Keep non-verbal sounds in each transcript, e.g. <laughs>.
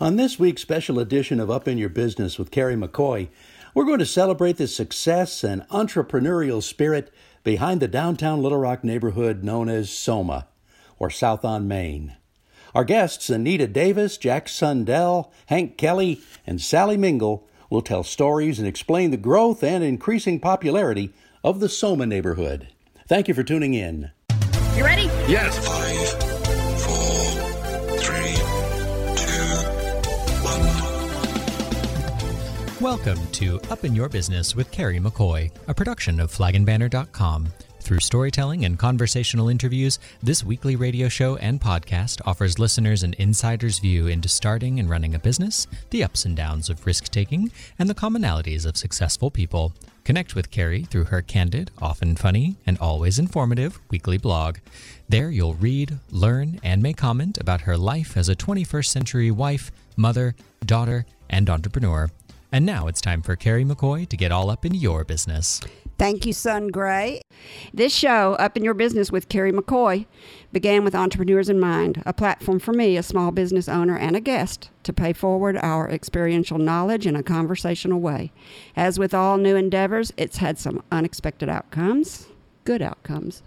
On this week's special edition of Up in Your Business with Carrie McCoy, we're going to celebrate the success and entrepreneurial spirit behind the downtown Little Rock neighborhood known as Soma, or South on Main. Our guests, Anita Davis, Jack Sundell, Hank Kelly, and Sally Mengel, will tell stories and explain the growth and increasing popularity of the Soma neighborhood. Thank you for tuning in. You ready? Yes. Welcome to Up in Your Business with Carrie McCoy, a production of flagandbanner.com. Through storytelling and conversational interviews, this weekly radio show and podcast offers listeners an insider's view into starting and running a business, the ups and downs of risk taking, and the commonalities of successful people. Connect with Carrie through her candid, often funny, and always informative weekly blog. There you'll read, learn, and may comment about her life as a 21st century wife, mother, daughter, and entrepreneur. And now it's time for Carrie McCoy to get all up in your business. Thank you, Son Gray. This show, Up in Your Business with Carrie McCoy, began with Entrepreneurs in Mind, a platform for me, a small business owner and a guest, to pay forward our experiential knowledge in a conversational way. As with all new endeavors, it's had some unexpected outcomes, good outcomes.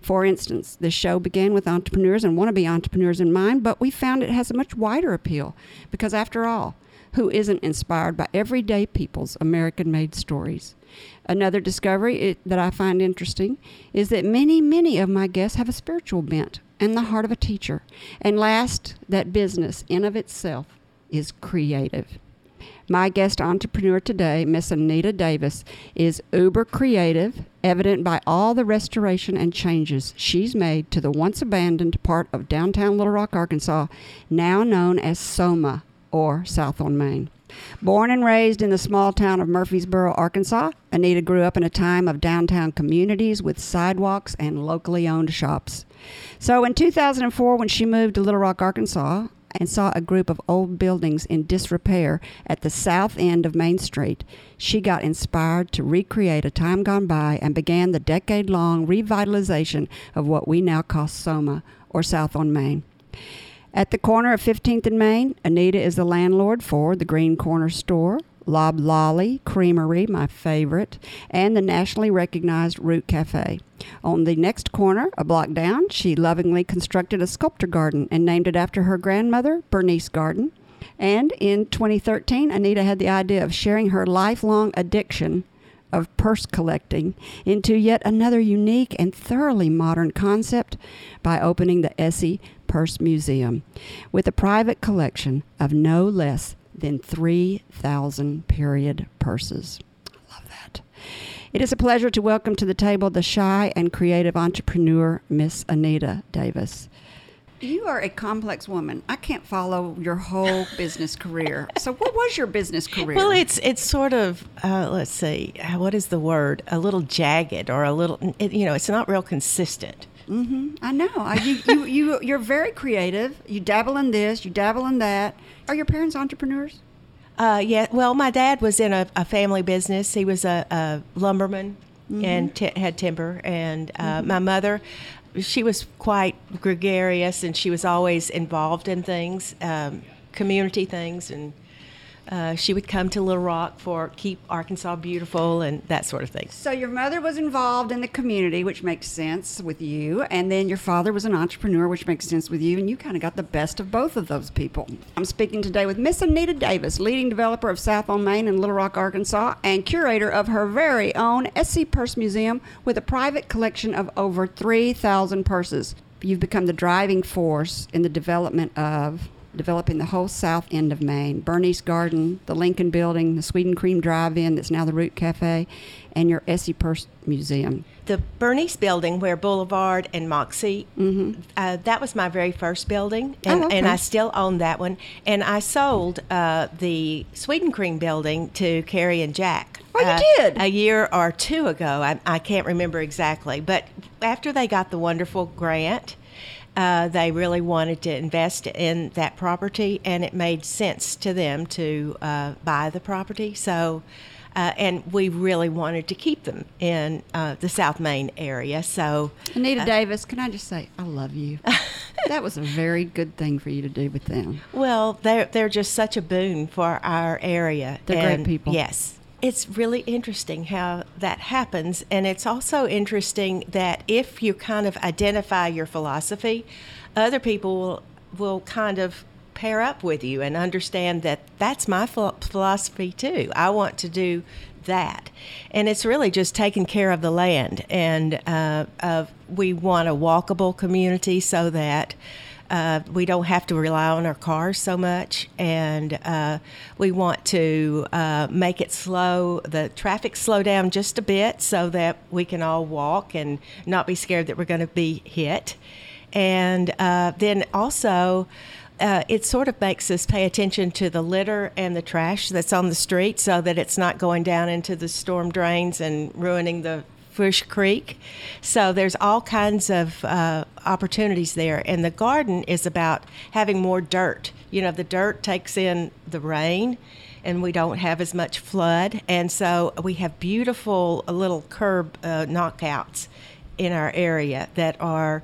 For instance, this show began with entrepreneurs and wannabe entrepreneurs in mind, but we found it has a much wider appeal because, after all, who isn't inspired by everyday people's American made stories? Another discovery it, that I find interesting is that many, many of my guests have a spiritual bent and the heart of a teacher. And last, that business in of itself is creative. My guest entrepreneur today, Miss Anita Davis, is uber creative, evident by all the restoration and changes she's made to the once abandoned part of downtown Little Rock, Arkansas, now known as Soma or South on Main. Born and raised in the small town of Murfreesboro, Arkansas, Anita grew up in a time of downtown communities with sidewalks and locally owned shops. So in 2004, when she moved to Little Rock, Arkansas, and saw a group of old buildings in disrepair at the south end of Main Street, she got inspired to recreate a time gone by and began the decade long revitalization of what we now call Soma, or South on Main. At the corner of 15th and Main, Anita is the landlord for the Green Corner Store, Loblolly Creamery, my favorite, and the nationally recognized Root Cafe. On the next corner, a block down, she lovingly constructed a sculpture garden and named it after her grandmother, Bernice Garden. And in 2013, Anita had the idea of sharing her lifelong addiction of purse collecting into yet another unique and thoroughly modern concept by opening the ESSE Purse Museum with a private collection of no less than 3,000 period purses. I love that. It is a pleasure to welcome to the table the shy and creative entrepreneur, Miss Anita Davis. You are a complex woman. I can't follow your whole <laughs> business career. So, what was your business career? Well, it's it's sort of uh, let's see, uh, what is the word? A little jagged or a little, it, you know, it's not real consistent. Mm-hmm. I know. I, you, you, you, you're very creative. You dabble in this, you dabble in that. Are your parents entrepreneurs? Uh, yeah. Well, my dad was in a, a family business. He was a, a lumberman mm-hmm. and t- had timber. And uh, mm-hmm. my mother, she was quite gregarious and she was always involved in things, um, community things, and uh, she would come to Little Rock for Keep Arkansas Beautiful and that sort of thing. So your mother was involved in the community, which makes sense with you, and then your father was an entrepreneur, which makes sense with you, and you kind of got the best of both of those people. I'm speaking today with Miss Anita Davis, leading developer of South on Main in Little Rock, Arkansas, and curator of her very own ESSE Purse Museum with a private collection of over 3,000 purses. You've become the driving force in the development of developing the whole south end of Maine. Bernice Garden, the Lincoln Building, the Sweden Cream Drive-In that's now the Root Cafe, and your ESSE Purse Museum. The Bernice Building, where Boulevard and Moxie, mm-hmm. uh, that was my very first building, and, oh, okay. and I still own that one. And I sold uh, the Sweden Cream Building to Carrie and Jack. Oh, you uh, did? A year or two ago. I, I can't remember exactly. But after they got the wonderful grant, uh, they really wanted to invest in that property, and it made sense to them to uh, buy the property. So uh, and we really wanted to keep them in uh, the South Main area. So Anita Davis, can I just say, I love you. <laughs> that was a very good thing for you to do with them. Well, they're they're just such a boon for our area. They're great people. Yes. It's really interesting how that happens. And it's also interesting that if you kind of identify your philosophy, other people will, will kind of pair up with you and understand that that's my philosophy too. I want to do that. And it's really just taking care of the land. And uh, we want a walkable community so that uh, we don't have to rely on our cars so much, and uh, we want to uh, make it slow, the traffic slow down just a bit so that we can all walk and not be scared that we're going to be hit. And uh, then also, uh, it sort of makes us pay attention to the litter and the trash that's on the street so that it's not going down into the storm drains and ruining the Fish Creek. So there's all kinds of uh, opportunities there. And the garden is about having more dirt. You know, the dirt takes in the rain and we don't have as much flood. And so we have beautiful uh, little curb uh, knockouts in our area that are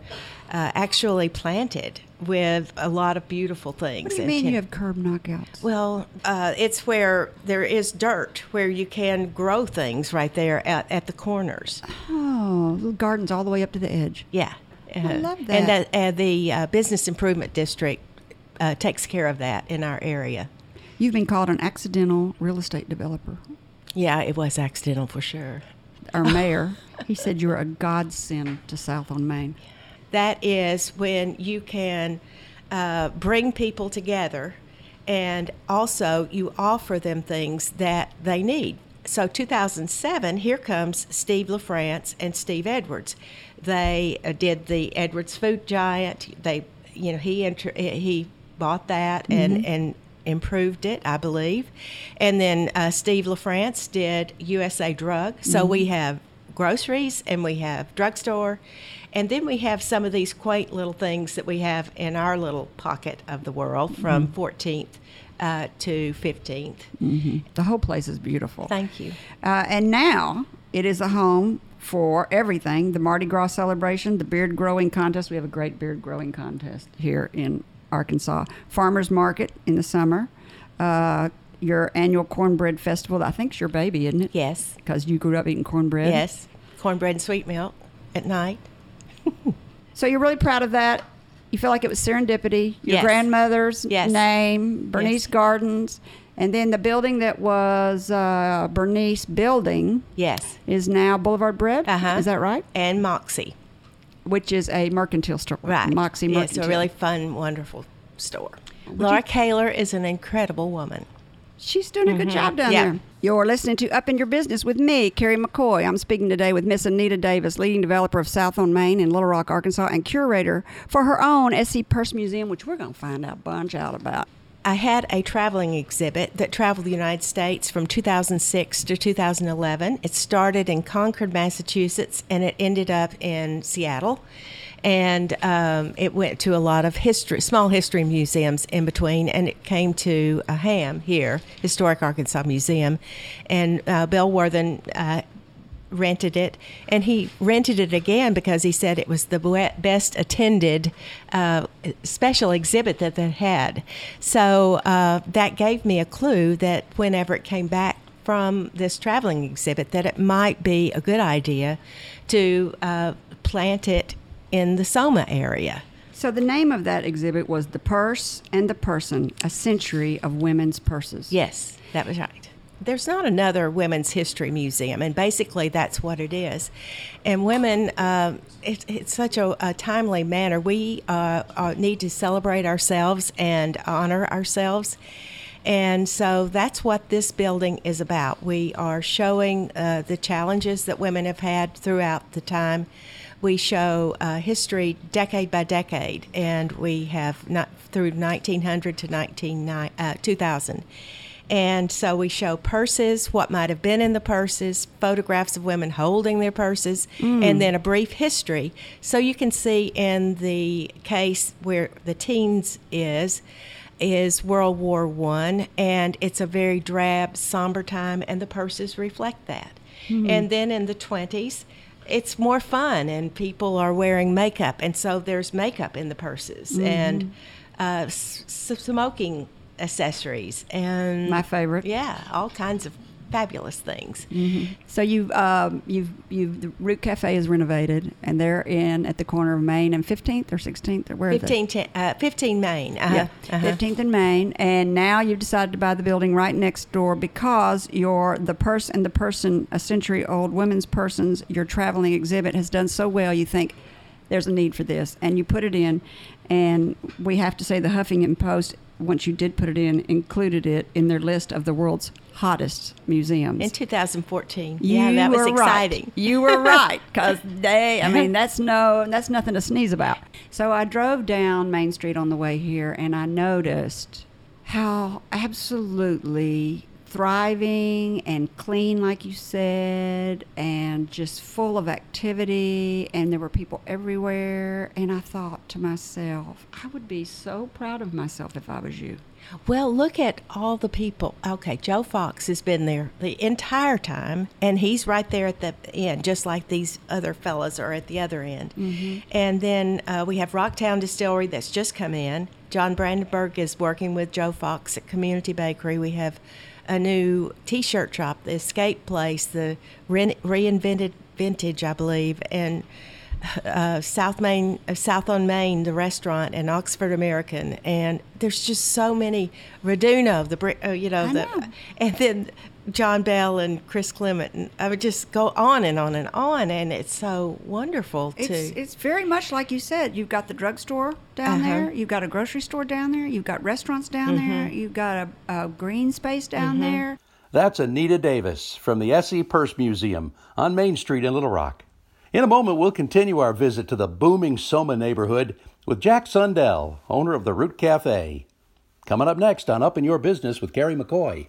uh, actually planted with a lot of beautiful things. What do you mean can- you have curb knockouts? well, uh, it's where there is dirt, where you can grow things right there at, at the corners. Oh, little gardens all the way up to the edge. Yeah. I Uh, love And that. the, uh, the uh, Business Improvement District uh, takes care of that in our area. You've been called an accidental real estate developer. Yeah, it was accidental for sure. Our <laughs> mayor, he said you were a godsend to South on Main. That is when you can uh, bring people together and also you offer them things that they need. So 2007, here comes Steve LaFrance and Steve Edwards. They uh, did the Edwards Food Giant. They, you know, he inter- he bought that and and improved it, I believe. And then uh, Steve LaFrance did USA Drug. So we have groceries and we have drugstore. And then we have some of these quaint little things that we have in our little pocket of the world from 14th uh, to 15th. The whole place is beautiful. Thank you. Uh, and now it is a home for everything the Mardi Gras celebration, the beard growing contest. We have a great beard growing contest here in Arkansas. Farmers market in the summer. Uh, your annual cornbread festival. I think it's your baby, isn't it? Yes. Because you grew up eating cornbread. Yes. Cornbread and sweet milk at night. <laughs> So you're really proud of that. You feel like it was serendipity. Your Yes. grandmother's Yes. name, Bernice Yes. Gardens, and then the building that was uh, Bernice Building Yes. is now Boulevard Bread. Uh-huh. Is that right? And Moxie. Which is a mercantile store. Right. Moxie Mercantile. It's a really fun, wonderful store. Laura Kaler is an incredible woman. She's doing a good job down Mm-hmm. Yeah. there. You're listening to Up in Your Business with me, Carrie McCoy. I'm speaking today with Miss Anita Davis, leading developer of South on Main in Little Rock, Arkansas, and curator for her own ESSE Purse Museum, which we're going to find out a bunch out about. I had a traveling exhibit that traveled the United States from 2006 to 2011. It started in Concord, Massachusetts, and it ended up in Seattle. And um, it went to a lot of history, small history museums in between, and it came to a Ham here, Historic Arkansas Museum. And uh, Bill Worthen uh, rented it, and he rented it again because he said it was the best attended uh, special exhibit that they had. So uh, that gave me a clue that whenever it came back from this traveling exhibit, that it might be a good idea to uh, plant it in the Soma area. So the name of that exhibit was The Purse and the Person, a century of women's purses. Yes, that was right. There's not another women's history museum, and basically that's what it is. And women, uh, it, it's such a, a timely manner. We uh, uh, need to celebrate ourselves and honor ourselves. And so that's what this building is about. We are showing uh, the challenges that women have had throughout the time. We show uh, history decade by decade, and we have not through 1900 to 19, uh, 2000. And so we show purses, what might have been in the purses, photographs of women holding their purses, and then a brief history. So you can see in the case where the teens is, is World War One, and it's a very drab, somber time, and the purses reflect that. And then in the twenties, it's more fun, and people are wearing makeup, and so there's makeup in the purses and uh, s- smoking accessories and My favorite. yeah, all kinds of fabulous things. So you've um, you've you've the Root Cafe is renovated, and they're in at the corner of Main and Fifteenth or Sixteenth or where are they? 15, te- uh, 15 Main. Uh-huh. Yeah, uh-huh. 15th and Main, and now you've decided to buy the building right next door because your the person the person a century old women's persons your traveling exhibit has done so well. You think there's a need for this, and you put it in, and we have to say the Huffington Post. Once you did put it in, included it in their list of the world's hottest museums. In 2014. yeah, that was exciting. Right. You were <laughs> right because they. I mean, that's no, that's nothing to sneeze about. So I drove down Main Street on the way here, and I noticed how absolutely thriving and clean, like you said, and just full of activity, and there were people everywhere. And I thought to myself, I would be so proud of myself if I was you. Well, look at all the people. Okay, Joe Fox has been there the entire time, and he's right there at the end, just like these other fellas are at the other end. And then uh, we have Rocktown Distillery that's just come in. John Brandenburg is working with Joe Fox at Community Bakery. We have a new T-shirt shop, the Escape Place, the re- reinvented vintage, I believe, and uh, South Main, uh, South on Main, the restaurant, and Oxford American, and there's just so many Raduno, the uh, you know, the, know. and then John Bell and Chris Clement, and I would just go on and on and on, and it's so wonderful It's, to. it's very much like you said. You've got the drugstore down Uh-huh. there. You've got a grocery store down there. You've got restaurants down there. You've got a, a green space down there. That's Anita Davis from the ESSE Purse Museum on Main Street in Little Rock. In a moment, we'll continue our visit to the booming Soma neighborhood with Jack Sundell, owner of the Root Cafe. Coming up next on Up in Your Business with Carrie McCoy.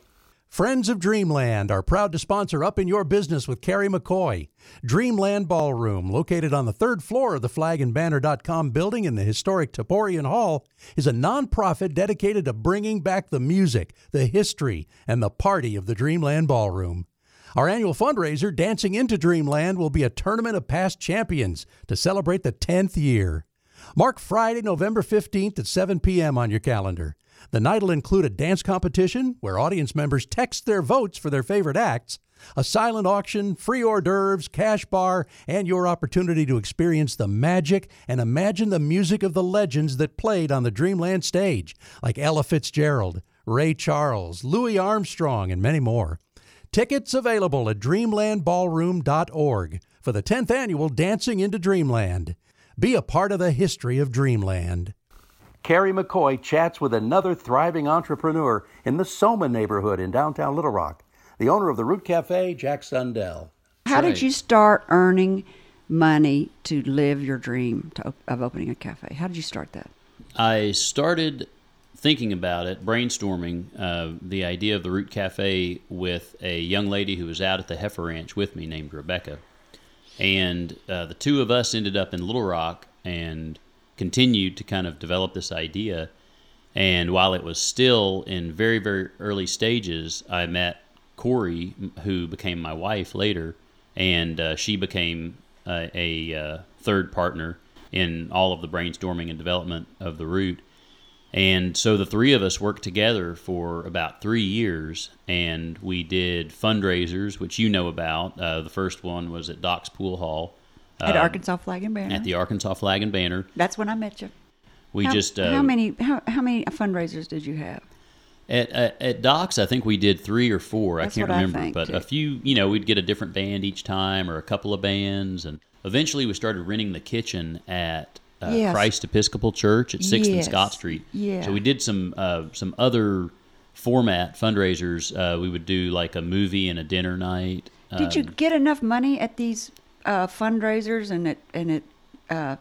Friends of Dreamland are proud to sponsor Up in Your Business with Carrie McCoy. Dreamland Ballroom, located on the third floor of the flagandbanner.com building in the historic Taborian Hall, is a nonprofit dedicated to bringing back the music, the history, and the party of the Dreamland Ballroom. Our annual fundraiser, Dancing into Dreamland, will be a tournament of past champions to celebrate the 10th year. Mark Friday, November 15th at 7 p.m. on your calendar. The night will include a dance competition where audience members text their votes for their favorite acts, a silent auction, free hors d'oeuvres, cash bar, and your opportunity to experience the magic and imagine the music of the legends that played on the Dreamland stage, like Ella Fitzgerald, Ray Charles, Louis Armstrong, and many more. Tickets available at dreamlandballroom.org for the 10th annual Dancing into Dreamland. Be a part of the history of Dreamland. Carrie McCoy chats with another thriving entrepreneur in the Soma neighborhood in downtown Little Rock, the owner of the Root Cafe, Jack Sundell. How right. did you start earning money to live your dream to, of opening a cafe? How did you start that? I started thinking about it, brainstorming uh, the idea of the Root Cafe with a young lady who was out at the Heifer Ranch with me named Rebecca. And uh, the two of us ended up in Little Rock and continued to kind of develop this idea. And while it was still in very, very early stages, I met Corey, who became my wife later, and uh, she became uh, a uh, third partner in all of the brainstorming and development of the Root. And so the three of us worked together for about three years, and we did fundraisers, which you know about. Uh, the first one was at Doc's Pool Hall At um, Arkansas Flag and Banner. at the Arkansas Flag and Banner. That's when I met you. We how, just uh, how many how, how many fundraisers did you have? At, at, at Doc's, I think we did three or four. That's I can't what I remember, think, but too. a few. You know, we'd get a different band each time, or a couple of bands, and eventually we started renting the kitchen at uh, Yes. Christ Episcopal Church at Sixth and Scott Street. Yeah. So we did some uh, some other format fundraisers. Uh, we would do like a movie and a dinner night. Did you Um, get enough money at these uh, fundraisers and at and at uh,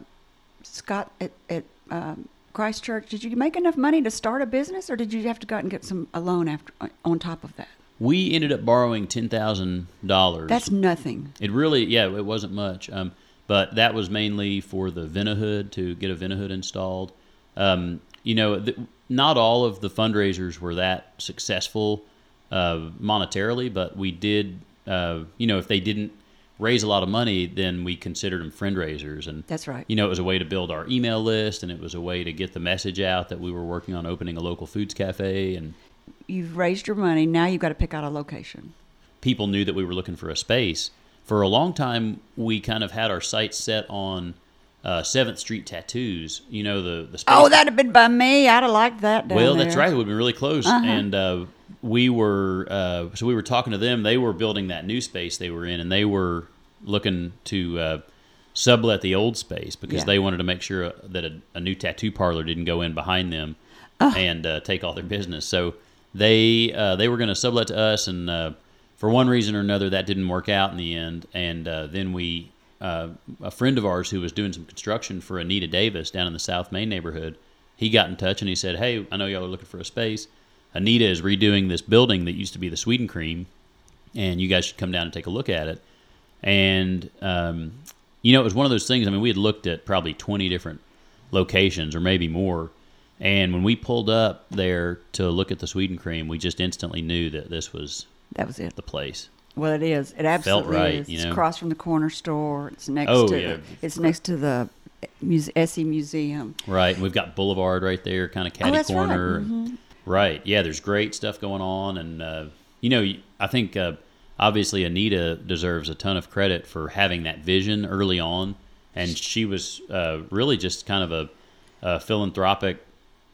Scott at, at um, Christchurch? Did you make enough money to start a business, or did you have to go out and get some a loan after on top of that? We ended up borrowing ten thousand dollars. That's nothing. It really, yeah, it wasn't much. Um, but that was mainly for the Vinahood to get a Vinahood installed. Um, you know, th- not all of the fundraisers were that successful uh, monetarily, but we did. Uh, you know, if they didn't raise a lot of money, then we considered them friend raisers, and That's right. You know, it was a way to build our email list, and it was a way to get the message out that we were working on opening a local foods cafe, and You've raised your money. Now you've got to pick out a location. people knew that we were looking for a space. For a long time, we kind of had our sights set on uh, Seventh Street Tattoos. You know, the the space Oh, that'd have been by me. I'd have liked that. Down Well, that's there. right. We've been really close, and uh, we were uh, so we were talking to them. They were building that new space they were in, and they were looking to uh, sublet the old space because Yeah. they wanted to make sure that a, a new tattoo parlor didn't go in behind them and uh, take all their business. So they uh, they were going to sublet to us, and uh, for one reason or another, that didn't work out in the end. And uh, then we. Uh, a friend of ours who was doing some construction for Anita Davis down in the South Main neighborhood, he got in touch and he said, "Hey, I know y'all are looking for a space. Anita is redoing this building that used to be the Sweden Cream, and you guys should come down and take a look at it." And um, you know, it was one of those things. I mean, we had looked at probably twenty different locations or maybe more, and when we pulled up there to look at the Sweden Cream, we just instantly knew that this was That was it. the place. Well, it is. It absolutely right, is. you It's know? across from the corner store. It's next Oh, to. yeah. The, it's next to the muse, ESSE Museum. Right. And we've got Boulevard right there, kind of catty Oh, that's right. corner. Mm-hmm. Right. Yeah, there's great stuff going on. And, uh, you know, I think uh, obviously Anita deserves a ton of credit for having that vision early on. And she was uh, really just kind of a, a philanthropic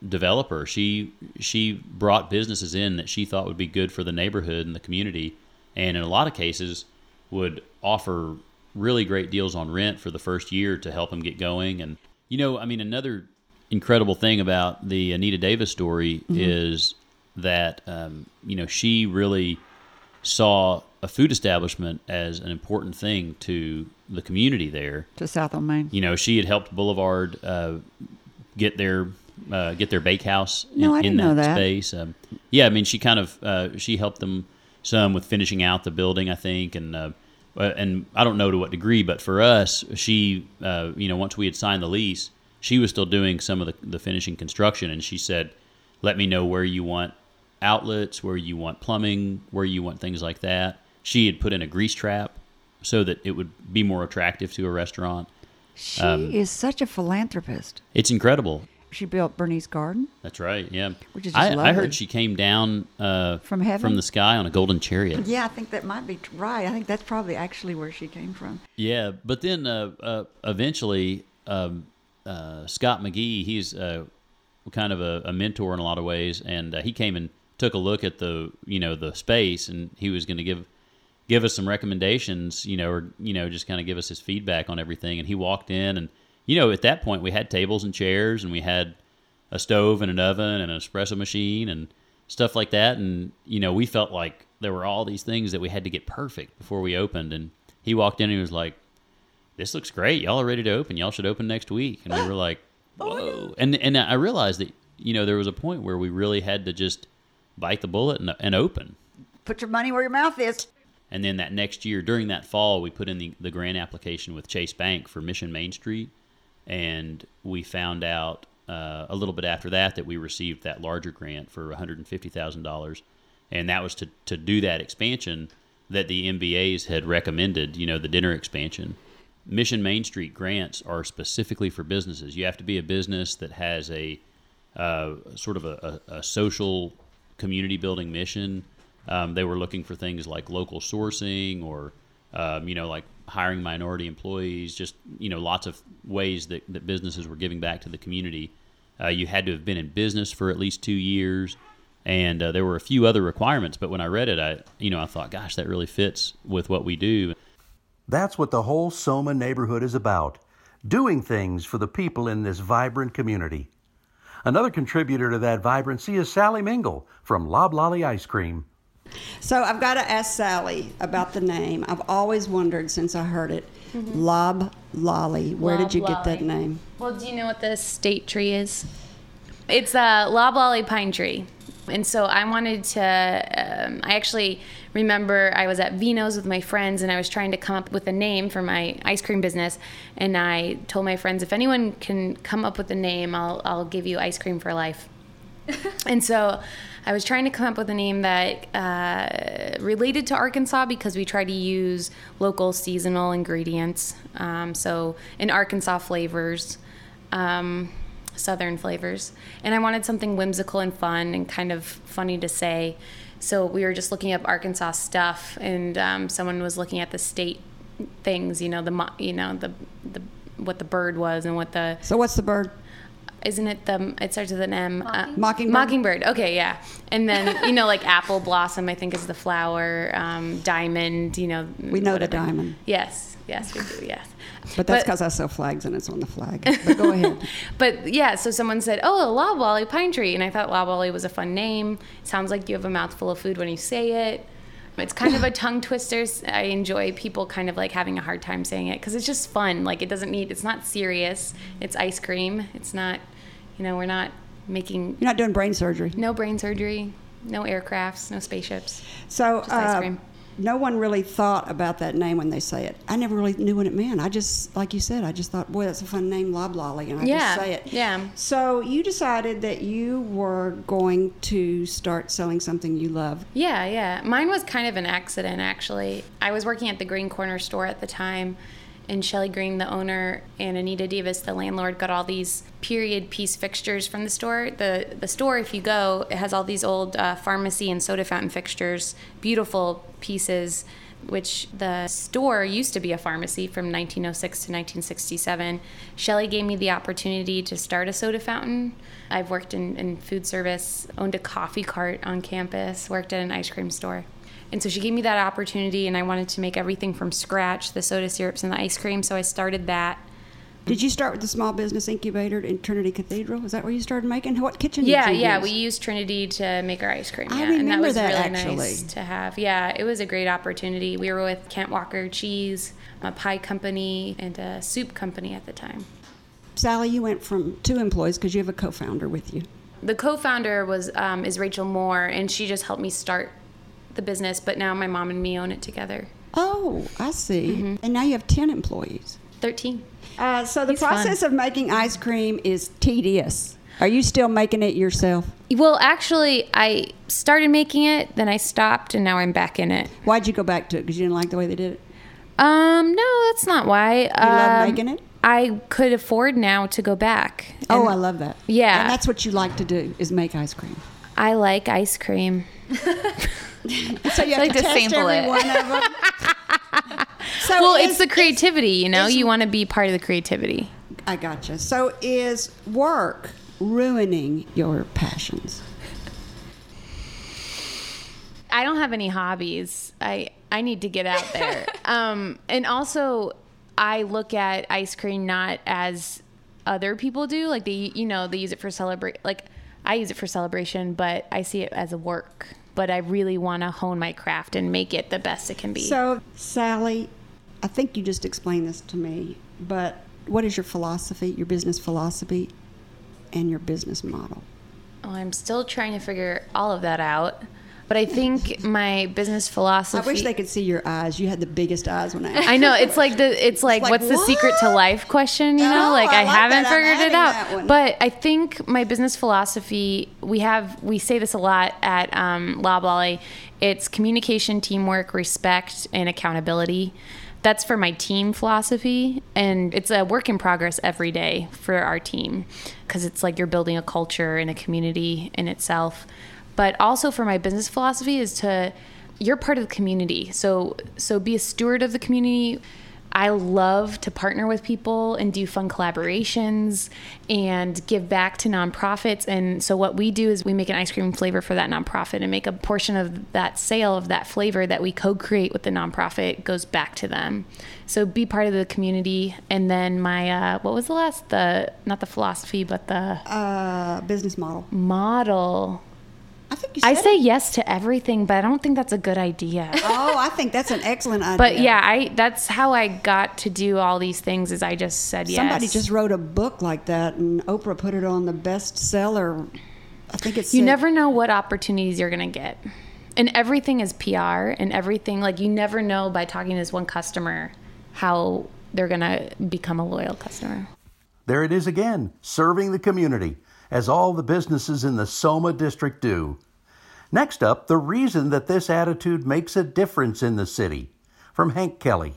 developer. She she brought businesses in that she thought would be good for the neighborhood and the community, and in a lot of cases would offer really great deals on rent for the first year to help them get going. And you know, I mean, another incredible thing about the Anita Davis story is that um, you know she really saw a food establishment as an important thing to the community there To South on Main. you know, she had helped Boulevard uh, get their uh, get their bakehouse in, No, I didn't that, know that. space. Um, yeah, I mean, she kind of uh, she helped them some with finishing out the building, I think, and uh, uh, and I don't know to what degree, but for us, she uh, you know once we had signed the lease, she was still doing some of the, the finishing construction, and she said, "Let me know where you want outlets, where you want plumbing, where you want things like that." She had put in a grease trap so that it would be more attractive to a restaurant. She Um, is such a philanthropist. It's incredible. She built Bernice Garden. That's right. Yeah. Which is just I, I heard she came down uh, From heaven? from the sky on a golden chariot. Yeah, I think that might be right. I think that's probably actually where she came from. Yeah, but then uh, uh, eventually, um, uh, Scott McGee, he's uh, kind of a, a mentor in a lot of ways, and uh, he came and took a look at the you know the space, and he was going to give give us some recommendations, you know, or you know just kind of give us his feedback on everything. And he walked in, and you know at that point we had tables and chairs, and we had a stove and an oven and an espresso machine and stuff like that. And you know we felt like there were all these things that we had to get perfect before we opened. And he walked in and he was like, "This looks great. Y'all are ready to open. Y'all should open next week." And we were like, <laughs> oh, "Whoa!" And and I realized that you know there was a point where we really had to just bite the bullet and, and open. Put your money where your mouth is. And then that next year, during that fall, we put in the, the grant application with Chase Bank for Mission Main Street. And we found out uh, a little bit after that that we received that larger grant for $150,000. And that was to, to do that expansion that the MBAs had recommended, you know, the dinner expansion. Mission Main Street grants are specifically for businesses. You have to be a business that has a uh, sort of a, a, a social community building mission. Um, they were looking for things like local sourcing or, um, you know, like hiring minority employees, just, you know, lots of ways that, that businesses were giving back to the community. Uh, you had to have been in business for at least two years. And uh, there were a few other requirements, but when I read it, I, you know, I thought, gosh, that really fits with what we do. That's what the whole Soma neighborhood is about doing things for the people in this vibrant community. Another contributor to that vibrancy is Sally Mengel from Loblolly Ice Cream. So I've got to ask Sally about the name. I've always wondered since I heard it. Lob Lolly. Where did you get that name? Well, do you know what the state tree is? It's a loblolly pine tree. And so I wanted to, um, I actually remember I was at Vino's with my friends and I was trying to come up with a name for my ice cream business. And I told my friends, if anyone can come up with a name, I'll, I'll give you ice cream for life. <laughs> and so I was trying to come up with a name that uh, related to Arkansas because we try to use local seasonal ingredients. Um, so in Arkansas flavors, um, southern flavors. And I wanted something whimsical and fun and kind of funny to say. So we were just looking up Arkansas stuff, and um, someone was looking at the state things. You know the you know the the what the bird was and what the So what's the bird? Isn't it the it starts with an M uh, Mockingbird? Mockingbird. Okay, yeah. And then you know like apple blossom I think is the flower. Um, diamond. You know We know the diamond. Yes, yes we do. Yes. But that's because I sell flags and it's on the flag. But go ahead. <laughs> But yeah, so someone said, "Oh, a loblolly pine tree," and I thought loblolly was a fun name. Sounds like you have a mouthful of food when you say it. It's kind of a tongue twister. I enjoy people kind of like having a hard time saying it because it's just fun. Like it doesn't need. It's not serious. It's ice cream. It's not. You know, we're not making You're not doing brain surgery. no brain surgery, no aircrafts, no spaceships. So Just ice uh, cream. No one really thought about that name when they say it. I never really knew what it meant. I just, like you said, I just thought, boy, that's a fun name, Loblolly, and I Yeah, just say it. yeah. So you decided that you were going to start selling something you love. Yeah, yeah. Mine was kind of an accident, actually. I was working at the Green Corner store at the time, and Shelly Green, the owner, and Anita Davis, the landlord, got all these period piece fixtures from the store. The the store, if you go, it has all these old uh, pharmacy and soda fountain fixtures, beautiful pieces. Which the store used to be a pharmacy from 1906 to 1967. Shelly gave me the opportunity to start a soda fountain. I've worked in, in food service, owned a coffee cart on campus, worked at an ice cream store. And so she gave me that opportunity, and I wanted to make everything from scratch the soda syrups and the ice cream. So I started that. Did you start with the small business incubator in Trinity Cathedral? Is that where you started making? What kitchen? Yeah, did you yeah. use? We used Trinity to make our ice cream. I Yeah, and that remember was that, really actually. nice to have. Yeah, it was a great opportunity. We were with Kent Walker Cheese, a pie company, and a soup company at the time. Sally, you went from two employees because you have a co-founder with you. The co-founder was um, is Rachel Moore, and she just helped me start the business. But now my mom and me own it together. Oh, I see. Mm-hmm. And now you have ten employees. Thirteen. Uh, so the He's fun. process of making ice cream is tedious. Are you still making it yourself? Well, actually, I started making it, then I stopped, and now I'm back in it. Why'd you go back to it? Because you didn't like the way they did it. Um, no, that's not why. You love making it? I could afford now to go back. oh, I love that. Yeah. and that's what you like to do is make ice cream. I like ice cream. <laughs> So you have like to to test sample every it. one of them. <laughs> so Well, is- it's the creativity, you know. is- you want to be part of the creativity. I gotcha. So is work ruining your passions? I don't have any hobbies. I I need to get out there. <laughs> um, and also, I look at ice cream not as other people do. Like they, you know, they use it for celebrate. Like I use it for celebration, but I see it as a work. But I really want to hone my craft and make it the best it can be. So, Sally, I think you just explained this to me, but what is your philosophy, your business philosophy, and your business model? Oh, I'm still trying to figure all of that out. But I think my business philosophy. I wish they could see your eyes. You had the biggest eyes when I asked. I know it's like the <laughs> it's like, like, what's the secret to life question, you know? Oh, like I I, like haven't that. Figured it out. But I think my business philosophy we have we say this a lot at um, Loblolly. It's communication, teamwork, respect, and accountability. That's for my team philosophy, and it's a work in progress every day for our team because it's like you're building a culture and a community in itself. But also for my business philosophy is to you're part of the community. So so be a steward of the community. I love to partner with people and do fun collaborations and give back to nonprofits. And so what we do is we make an ice cream flavor for that nonprofit and make a portion of that sale of that flavor that we co-create with the nonprofit goes back to them. So be part of the community. And then my uh, what was the last the not the philosophy but the Uh, business model. model. I think you I say it. yes to everything, but I don't think that's a good idea. <laughs> Oh, I think that's an excellent idea. But yeah, I that's how I got to do all these things. Is I just said yes. Somebody just wrote a book like that, and Oprah put it on the bestseller. I think it's you never know what opportunities you're gonna get, and everything is PR, and everything like you never know by talking to this one customer how they're gonna become a loyal customer. There it is again, serving the community. As all the businesses in the Soma district do. Next up, the reason that this attitude makes a difference in the city. From Hank Kelly.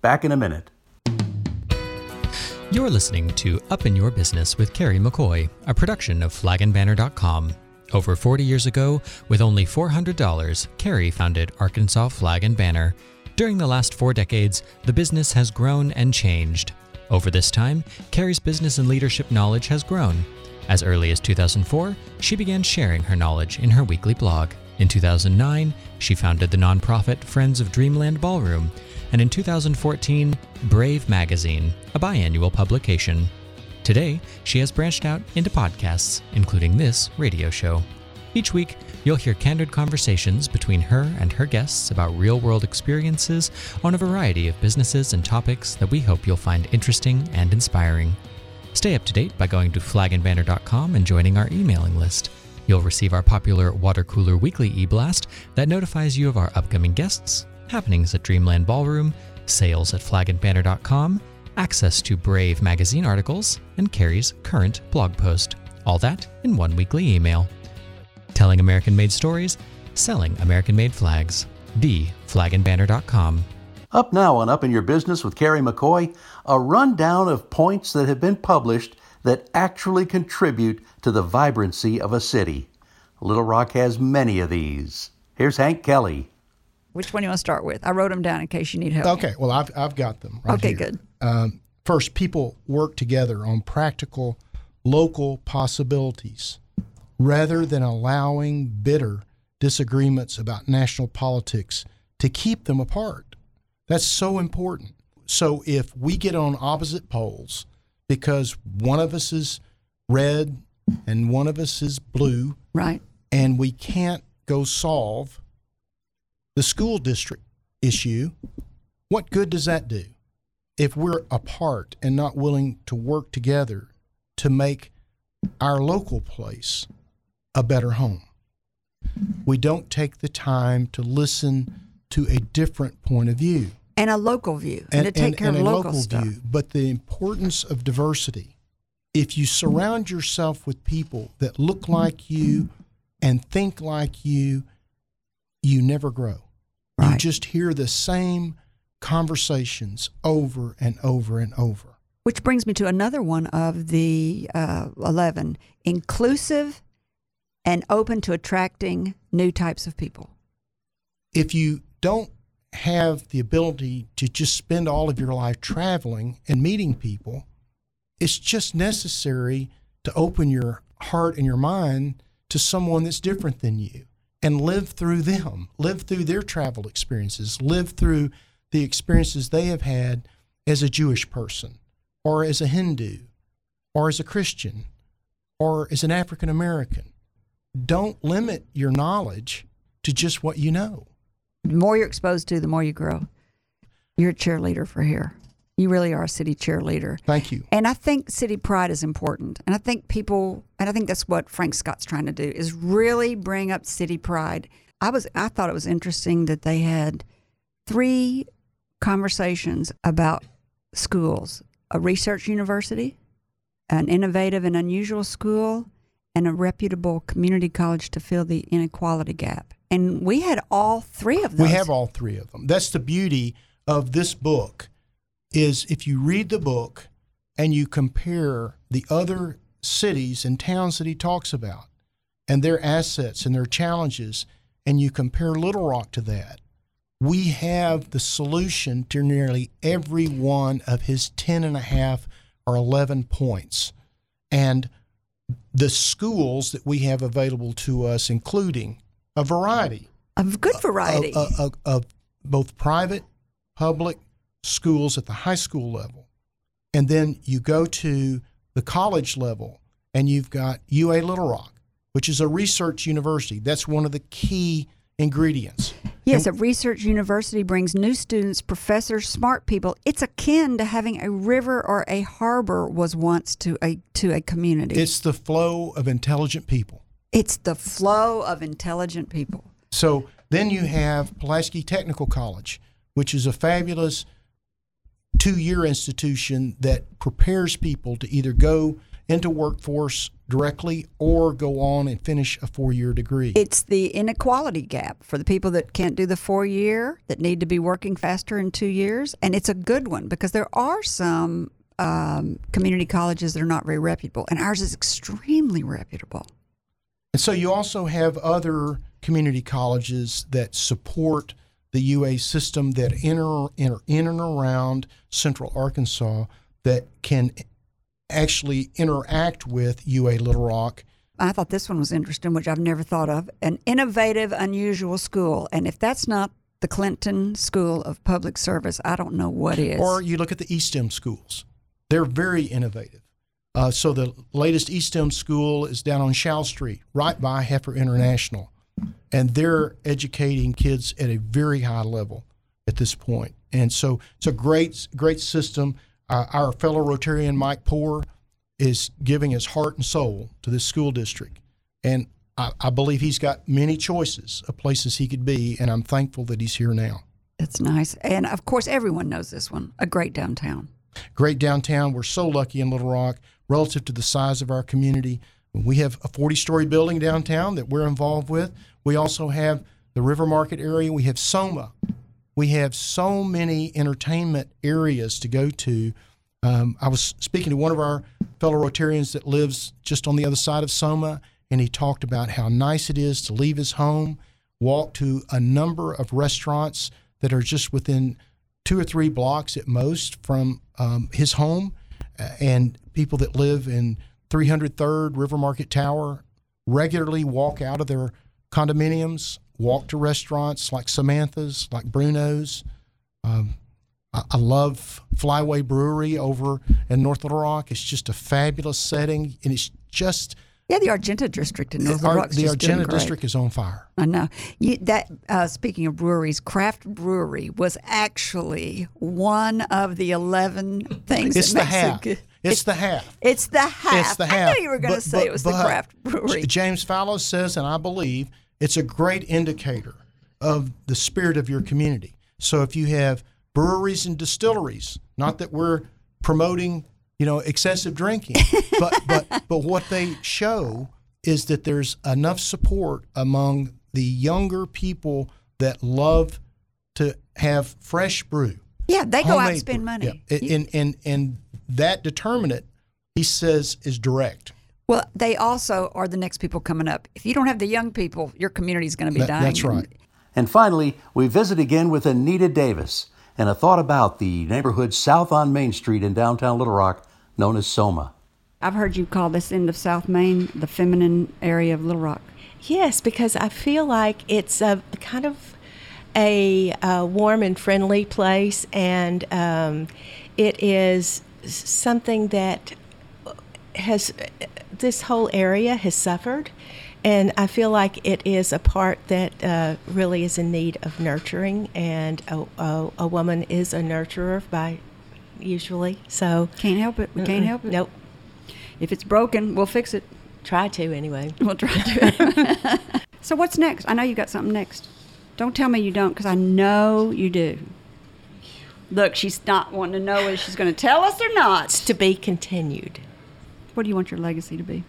Back in a minute. You're listening to Up in Your Business with Carrie McCoy, a production of flagandbanner.com. Over 40 years ago, with only $400, Carrie founded Arkansas Flag and Banner. During the last four decades, the business has grown and changed. Over this time, Carrie's business and leadership knowledge has grown. As early as 2004, she began sharing her knowledge in her weekly blog. In 2009, she founded the nonprofit Friends of Dreamland Ballroom, and in 2014, Brave Magazine, a biannual publication. Today, she has branched out into podcasts, including this radio show. Each week, you'll hear candid conversations between her and her guests about real world experiences on a variety of businesses and topics that we hope you'll find interesting and inspiring. Stay up to date by going to flagandbanner.com and joining our emailing list. You'll receive our popular Water Cooler Weekly e blast that notifies you of our upcoming guests, happenings at Dreamland Ballroom, sales at flagandbanner.com, access to Brave magazine articles, and Carrie's current blog post. All that in one weekly email. Telling American made stories, selling American made flags. TheFlagandBanner.com. Up now on Up in Your Business with Carrie McCoy, a rundown of points that have been published that actually contribute to the vibrancy of a city. Little Rock has many of these. Here's Hank Kelly. Which one do you want to start with? I wrote them down in case you need help. Okay, well, I've, I've got them. Right Okay, here. good. Um, first, people work together on practical local possibilities rather than allowing bitter disagreements about national politics to keep them apart. That's so important. So if we get on opposite poles because one of us is red and one of us is blue, Right. and we can't go solve the school district issue, what good does that do? If we're apart and not willing to work together to make our local place a better home, we don't take the time to listen to a different point of view And a local view. And, to take care and of a local, stuff. view. But the importance of diversity. If you surround yourself with people that look like you and think like you, you never grow. You just hear the same conversations over and over and over. Which brings me to another one of the uh, 11 inclusive and open to attracting new types of people. If you don't have the ability to just spend all of your life traveling and meeting people, it's just necessary to open your heart and your mind to someone that's different than you and live through them, live through their travel experiences, live through the experiences they have had as a Jewish person or as a Hindu or as a Christian or as an African American. Don't limit your knowledge to just what you know. The more you're exposed to, the more you grow. You're a cheerleader for here. You really are a city cheerleader. Thank you. And I think city pride is important. And I think people, and I think that's what Frank Scott's trying to do, is really bring up city pride. I was, I thought it was interesting that they had three conversations about schools: a research university, an innovative and unusual school, and a reputable community college to fill the inequality gap. And we had all three of them. We have all three of them. That's the beauty of this book is if you read the book and you compare the other cities and towns that he talks about and their assets and their challenges and you compare Little Rock to that, we have the solution to nearly every one of his 10 and a half or 11 points. And the schools that we have available to us, including a variety a good variety. of, of, of both private, public schools at the high school level. And then you go to the college level and you've got UA Little Rock, which is a research university. That's one of the key ingredients. Yes, a research university brings new students, professors, smart people. It's akin to having a river or a harbor was once to a to a community. It's the flow of intelligent people. It's the flow of intelligent people. So then you have Pulaski Technical College, which is a fabulous two year institution that prepares people to either go into workforce directly or go on and finish a four-year degree. It's the inequality gap for the people that can't do the four year, that need to be working faster in two years. And it's a good one because there are some um, community colleges that are not very reputable, and ours is extremely reputable. And so you also have other community colleges that support the UA system that enter, enter in and around Central Arkansas that can actually interact with UA Little Rock. I thought this one was interesting, which I've never thought of an innovative, unusual school. And if that's not the Clinton School of Public Service, I don't know what is. Or you look at the ESTEM schools, they're very innovative. Uh, so the latest ESTEM school is down on Shell Street, right by Heifer International. And they're educating kids at a very high level at this point. And so it's a great, great system. Uh, our fellow Rotarian Mike Poore is giving his heart and soul to this school district. And I, I believe he's got many choices of places he could be. And I'm thankful that he's here now. That's nice. And of course, everyone knows this one a great downtown. Great downtown. We're so lucky in Little Rock relative to the size of our community. We have a 40 story building downtown that we're involved with. We also have the River Market area. We have Soma. We have so many entertainment areas to go to. Um, I was speaking to one of our fellow Rotarians that lives just on the other side of Soma, and he talked about how nice it is to leave his home, walk to a number of restaurants that are just within two or three blocks at most from um, his home, and people that live in 300 Third River Market Tower regularly walk out of their condominiums, walk to restaurants like Samantha's, like Bruno's. Um, I, I love Flyway Brewery over in North Little Rock. It's just a fabulous setting, and it's just Yeah, the Argenta district in North our- Rock's the Argenta district is on fire. I know. You, that uh, speaking of breweries, Craft Brewery was actually one of the eleven things. It's that the makes it half. good. It's the half. It's the half. It's the half. I knew you were going to say but- it was the Craft Brewery. James Fallows says, and I believe it's a great indicator of the spirit of your community. So if you have breweries and distilleries, not that we're promoting, you know, excessive drinking, <laughs> but but but what they show is that there's enough support among the younger people that love to have fresh brew. Yeah, they go out and spend money. Yeah. And, and and that determinant, he says, is direct. Well, they also are the next people coming up. If you don't have the young people, your community is going to be That- dying. that's right. And finally, we visit again with Anita Davis and a thought about the neighborhood south on Main Street in downtown Little Rock known as Soma. I've heard you call this end of South Main the feminine area of Little Rock. Yes, because I feel like it's a kind of a, uh warm and friendly place, and um, it is something that has this whole area has suffered, and I feel like it is a part that uh, really is in need of nurturing, and a, a, a woman is a nurturer by usually. So Can't help it. We can't help it. Nope. If it's broken, we'll fix it. Try to anyway. We'll try to. <laughs> <laughs> so what's next? I know you got something next. Don't tell me you don't, because I know you do. Look, she's not wanting to know whether she's going to tell us or not. It's to be continued. What do you want your legacy to be?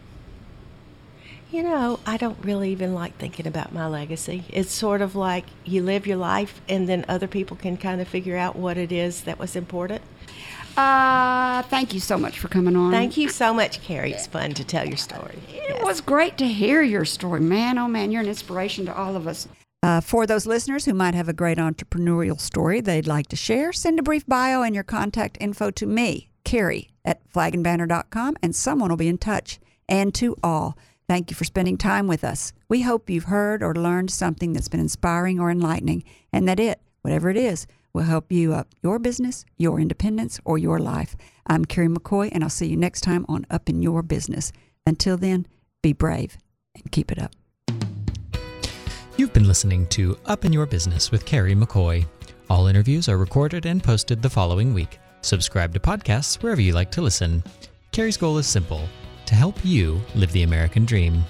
You know, I don't really even like thinking about my legacy. It's sort of like you live your life and then other people can kind of figure out what it is that was important. Uh, thank you so much for coming on. Thank you so much, Carrie. It's fun to tell your story. It was great to hear your story. Man, oh man, you're an inspiration to all of us. Uh, for those listeners who might have a great entrepreneurial story they'd like to share, send a brief bio and your contact info to me, Carrie, at flagandbanner.com, and someone will be in touch. And to all, thank you for spending time with us. We hope you've heard or learned something that's been inspiring or enlightening, and that it, whatever it is, will help you up your business, your independence, or your life. I'm Carrie McCoy, and I'll see you next time on Up in Your Business. Until then, be brave and keep it up. You've been listening to Up in Your Business with Carrie McCoy. All interviews are recorded and posted the following week. Subscribe to podcasts wherever you like to listen. Carrie's goal is simple to help you live the American dream.